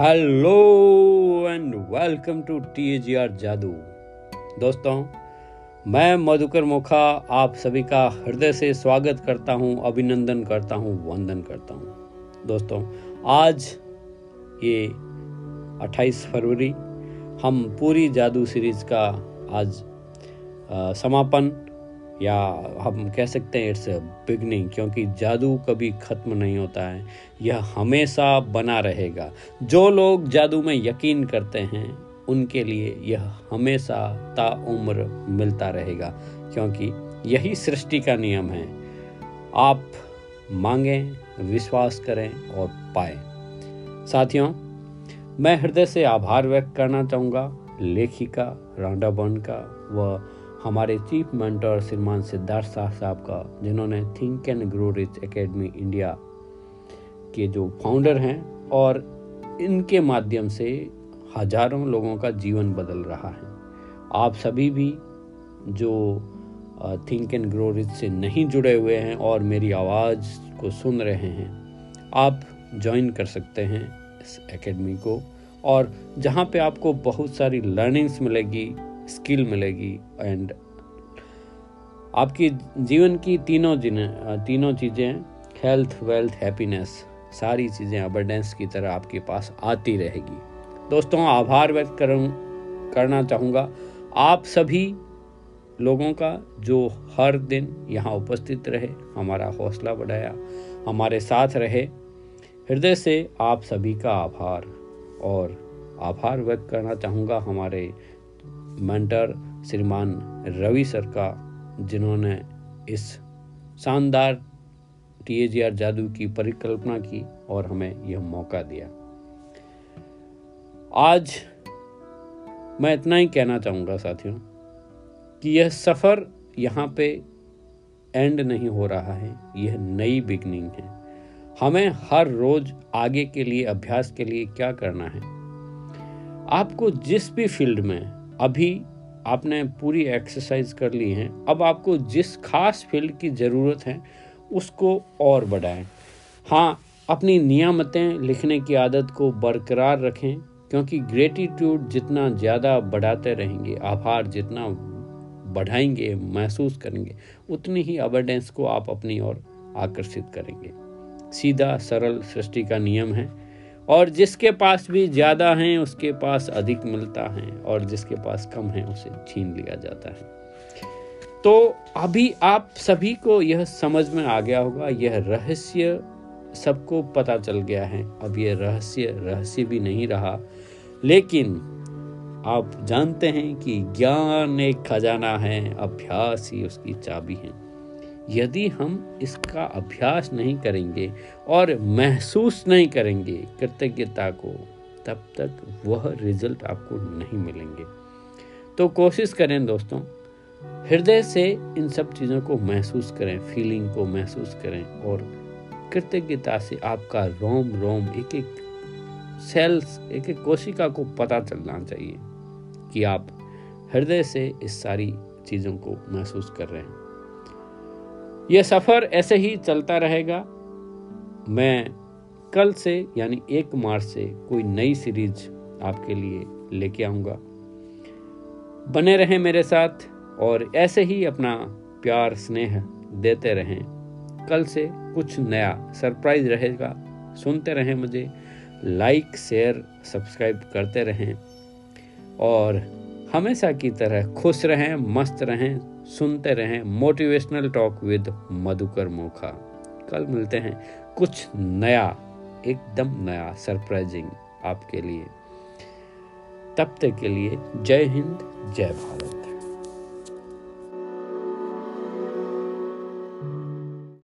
Hello and welcome to T G R जादू। दोस्तों मैं मधुकर मोखा आप सभी का हृदय से स्वागत करता हूँ अभिनंदन करता हूँ वंदन करता हूँ। दोस्तों आज ये 28 फरवरी हम पूरी जादू सीरीज़ का आज आ, समापन या हम कह सकते हैं इट्स बिगनिंग क्योंकि जादू कभी ख़त्म नहीं होता है। यह हमेशा बना रहेगा। जो लोग जादू में यकीन करते हैं, उनके लिए यह हमेशा ताउम्र मिलता रहेगा, क्योंकि यही सृष्टि का नियम है। आप मांगें, विश्वास करें और पाए। साथियों, मैं हृदय से आभार व्यक्त करना चाहूँगा। लेखिका रांडा बन का व हमारे चीफ मेंटर श्रीमान सिद्धार्थ शाह साहब का, जिन्होंने think and grow rich academy India के जो फाउंडर हैं और इनके माध्यम से हज़ारों लोगों का जीवन बदल रहा है। आप सभी भी जो थिंक एंड ग्रो रिच से नहीं जुड़े हुए हैं और मेरी आवाज़ को सुन रहे हैं, आप ज्वाइन कर सकते हैं इस एकेडमी को। और जहाँ पे आपको बहुत सारी लर्निंग्स मिलेगी स्किल मिलेगी एंड आपकी जीवन की तीनों तीनों चीज़ें हेल्थ वेल्थ हैप्पीनेस सारी चीज़ें अबरडेंस की तरह आपके पास आती रहेगी। दोस्तों आभार व्यक्त कर, करना चाहूँगा। आप सभी लोगों का जो हर दिन यहाँ उपस्थित रहे हमारा हौसला बढ़ाया हमारे साथ रहे हृदय से आप सभी का आभार। और आभार व्यक्त करना चाहूँगा हमारे मेंटर श्रीमान रवि सर का, जिन्होंने इस शानदार टी आर जादू की परिकल्पना की और हमें यह मौका दिया। आज मैं इतना ही कहना चाहूँगा साथियों कि यह सफ़र यहाँ पे एंड नहीं हो रहा है, यह नई बिगनिंग है। हमें हर रोज आगे के लिए, अभ्यास के लिए क्या करना है? आपको जिस भी फ़ील्ड में अभी आपने पूरी एक्सरसाइज कर ली है, अब आपको जिस खास फ़ील्ड की ज़रूरत है, उसको और बढ़ाएँ। हाँ अपनी नियामतें लिखने की आदत को बरकरार रखें, क्योंकि ग्रेटिट्यूड जितना ज़्यादा बढ़ाते रहेंगे, आभार जितना बढ़ाएँगे, महसूस करेंगे, उतनी ही अबेडेंस को आप अपनी ओर आकर्षित करेंगे। सीधा सरल सृष्टि का नियम है और जिसके पास भी ज़्यादा हैं, उसके पास अधिक मिलता है और जिसके पास कम है, उसे छीन लिया जाता है। तो अभी आप सभी को यह समझ में आ गया होगा, यह रहस्य सबको पता चल गया है। अब यह रहस्य रहस्य भी नहीं रहा, लेकिन आप जानते हैं कि ज्ञान एक खजाना है, अभ्यास ही उसकी चाबी है। यदि हम इसका अभ्यास नहीं करेंगे और महसूस नहीं करेंगे कृतज्ञता को, तब तक वह रिज़ल्ट आपको नहीं मिलेंगे। तो कोशिश करें दोस्तों, हृदय से इन सब चीज़ों को महसूस करें फीलिंग को महसूस करें और कृतज्ञता से आपका रोम रोम, एक एक सेल्स एक एक कोशिका को पता चलना चाहिए कि आप हृदय से इस सारी चीज़ों को महसूस कर रहे हैं। यह सफ़र ऐसे ही चलता रहेगा। मैं कल से, यानी एक मार्च से, कोई नई सीरीज़ आपके लिए लेके आऊँगा। बने रहें मेरे साथ और ऐसे ही अपना प्यार स्नेह देते रहें। कल से कुछ नया सरप्राइज़ रहेगा। सुनते रहें मुझे। लाइक, शेयर, सब्सक्राइब करते रहें। और हमेशा की तरह खुश रहें, मस्त रहें। सुनते रहें motivational talk with Madhukar Mokha. कल मिलते हैं कुछ नया, एकदम नया सरप्राइजिंग आपके लिए। तब तक के लिए जय हिंद, जय भारत।